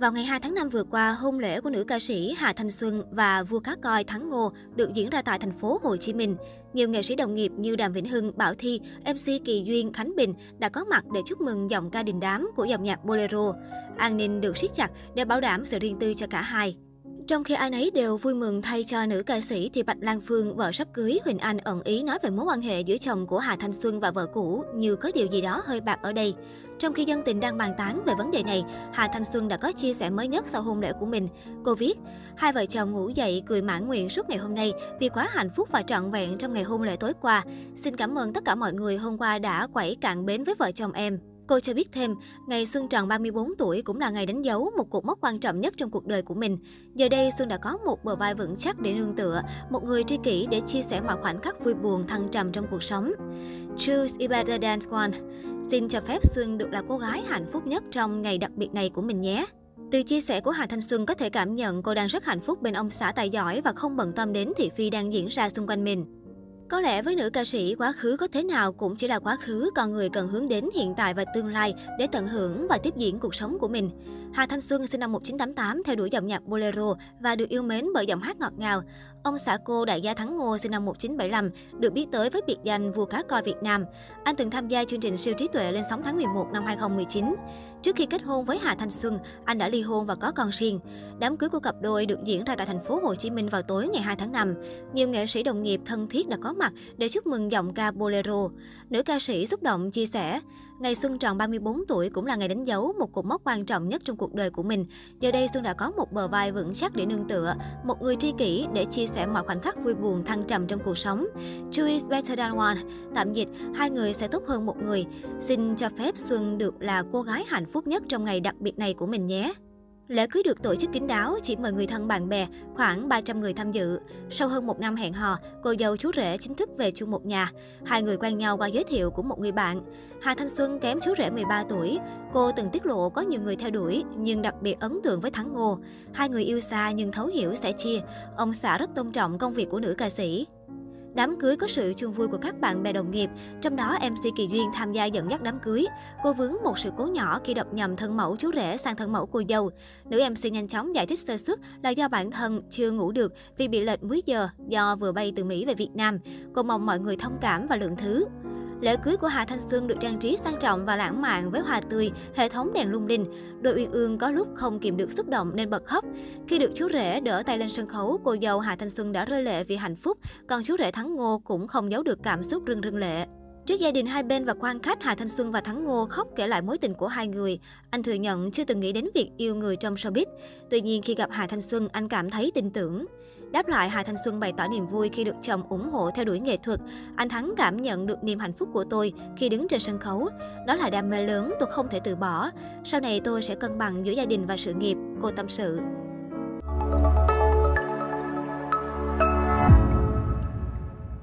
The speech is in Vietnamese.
Vào ngày 2 tháng 5 vừa qua, hôn lễ của nữ ca sĩ Hà Thanh Xuân và vua cá coi Thắng Ngô được diễn ra tại thành phố Hồ Chí Minh. Nhiều nghệ sĩ đồng nghiệp như Đàm Vĩnh Hưng, Bảo Thi, MC Kỳ Duyên, Khánh Bình đã có mặt để chúc mừng giọng ca đình đám của dòng nhạc Bolero. An ninh được siết chặt để bảo đảm sự riêng tư cho cả hai. Trong khi ai nấy đều vui mừng thay cho nữ ca sĩ thì Bạch Lan Phương, vợ sắp cưới, Huỳnh Anh ẩn ý nói về mối quan hệ giữa chồng của Hà Thanh Xuân và vợ cũ như có điều gì đó hơi bạc ở đây. Trong khi dân tình đang bàn tán về vấn đề này, Hà Thanh Xuân đã có chia sẻ mới nhất sau hôn lễ của mình. Cô viết, hai vợ chồng ngủ dậy cười mãn nguyện suốt ngày hôm nay vì quá hạnh phúc và trọn vẹn trong ngày hôn lễ tối qua. Xin cảm ơn tất cả mọi người hôm qua đã quẩy cạn bến với vợ chồng em. Cô cho biết thêm, ngày Xuân tròn 34 tuổi cũng là ngày đánh dấu một cột mốc quan trọng nhất trong cuộc đời của mình. Giờ đây, Xuân đã có một bờ vai vững chắc để nương tựa, một người tri kỷ để chia sẻ mọi khoảnh khắc vui buồn thăng trầm trong cuộc sống. Choose is better than one. Xin cho phép Xuân được là cô gái hạnh phúc nhất trong ngày đặc biệt này của mình nhé. Từ chia sẻ của Hà Thanh Xuân có thể cảm nhận cô đang rất hạnh phúc bên ông xã tài giỏi và không bận tâm đến thị phi đang diễn ra xung quanh mình. Có lẽ với nữ ca sĩ, quá khứ có thế nào cũng chỉ là quá khứ, con người cần hướng đến hiện tại và tương lai để tận hưởng và tiếp diễn cuộc sống của mình. Hà Thanh Xuân sinh năm 1988 theo đuổi dòng nhạc bolero và được yêu mến bởi giọng hát ngọt ngào. Ông xã cô đại gia Thắng Ngô sinh năm 1975 được biết tới với biệt danh vua cá coi Việt Nam. Anh từng tham gia chương trình siêu trí tuệ lên sóng tháng 11 năm 2019. Trước khi kết hôn với Hà Thanh Xuân, anh đã ly hôn và có con riêng. Đám cưới của cặp đôi được diễn ra tại thành phố Hồ Chí Minh vào tối ngày 2 tháng 5. Nhiều nghệ sĩ đồng nghiệp thân thiết đã có mặt để chúc mừng giọng ca bolero. Nữ ca sĩ xúc động chia sẻ, Ngày Xuân tròn 34 tuổi cũng là ngày đánh dấu một cột mốc quan trọng nhất trong cuộc đời của mình. Giờ đây Xuân đã có một bờ vai vững chắc để nương tựa, một người tri kỷ để chia sẻ mọi khoảnh khắc vui buồn thăng trầm trong cuộc sống. Two is better than one. Tạm dịch, hai người sẽ tốt hơn một người. Xin cho phép Xuân được là cô gái hạnh phúc nhất trong ngày đặc biệt này của mình nhé. Lễ cưới được tổ chức kín đáo, chỉ mời người thân bạn bè, khoảng 300 người tham dự. Sau hơn một năm hẹn hò, cô dâu chú rể chính thức về chung một nhà. Hai người quen nhau qua giới thiệu của một người bạn. Hà Thanh Xuân kém chú rể 13 tuổi. Cô từng tiết lộ có nhiều người theo đuổi, nhưng đặc biệt ấn tượng với Thắng Ngô. Hai người yêu xa nhưng thấu hiểu sẽ chia. Ông xã rất tôn trọng công việc của nữ ca sĩ. Đám cưới có sự chung vui của các bạn bè đồng nghiệp, trong đó MC Kỳ Duyên tham gia dẫn dắt đám cưới. Cô vướng một sự cố nhỏ khi đọc nhầm thân mẫu chú rể sang thân mẫu cô dâu. Nữ MC nhanh chóng giải thích sơ suất là do bản thân chưa ngủ được vì bị lệch múi giờ do vừa bay từ Mỹ về Việt Nam. Cô mong mọi người thông cảm và lượng thứ. Lễ cưới của Hà Thanh Xuân được trang trí sang trọng và lãng mạn với hoa tươi, hệ thống đèn lung linh. Đôi uyên ương có lúc không kìm được xúc động nên bật khóc. Khi được chú rể đỡ tay lên sân khấu, cô dâu Hà Thanh Xuân đã rơi lệ vì hạnh phúc, còn chú rể Thắng Ngô cũng không giấu được cảm xúc rưng rưng lệ. Trước gia đình hai bên và quan khách, Hà Thanh Xuân và Thắng Ngô khóc kể lại mối tình của hai người. Anh thừa nhận chưa từng nghĩ đến việc yêu người trong showbiz. Tuy nhiên khi gặp Hà Thanh Xuân, anh cảm thấy tin tưởng. Đáp lại, Hà Thanh Xuân bày tỏ niềm vui khi được chồng ủng hộ theo đuổi nghệ thuật. Anh Thắng cảm nhận được niềm hạnh phúc của tôi khi đứng trên sân khấu. Đó là đam mê lớn tôi không thể từ bỏ. Sau này tôi sẽ cân bằng giữa gia đình và sự nghiệp, cô tâm sự.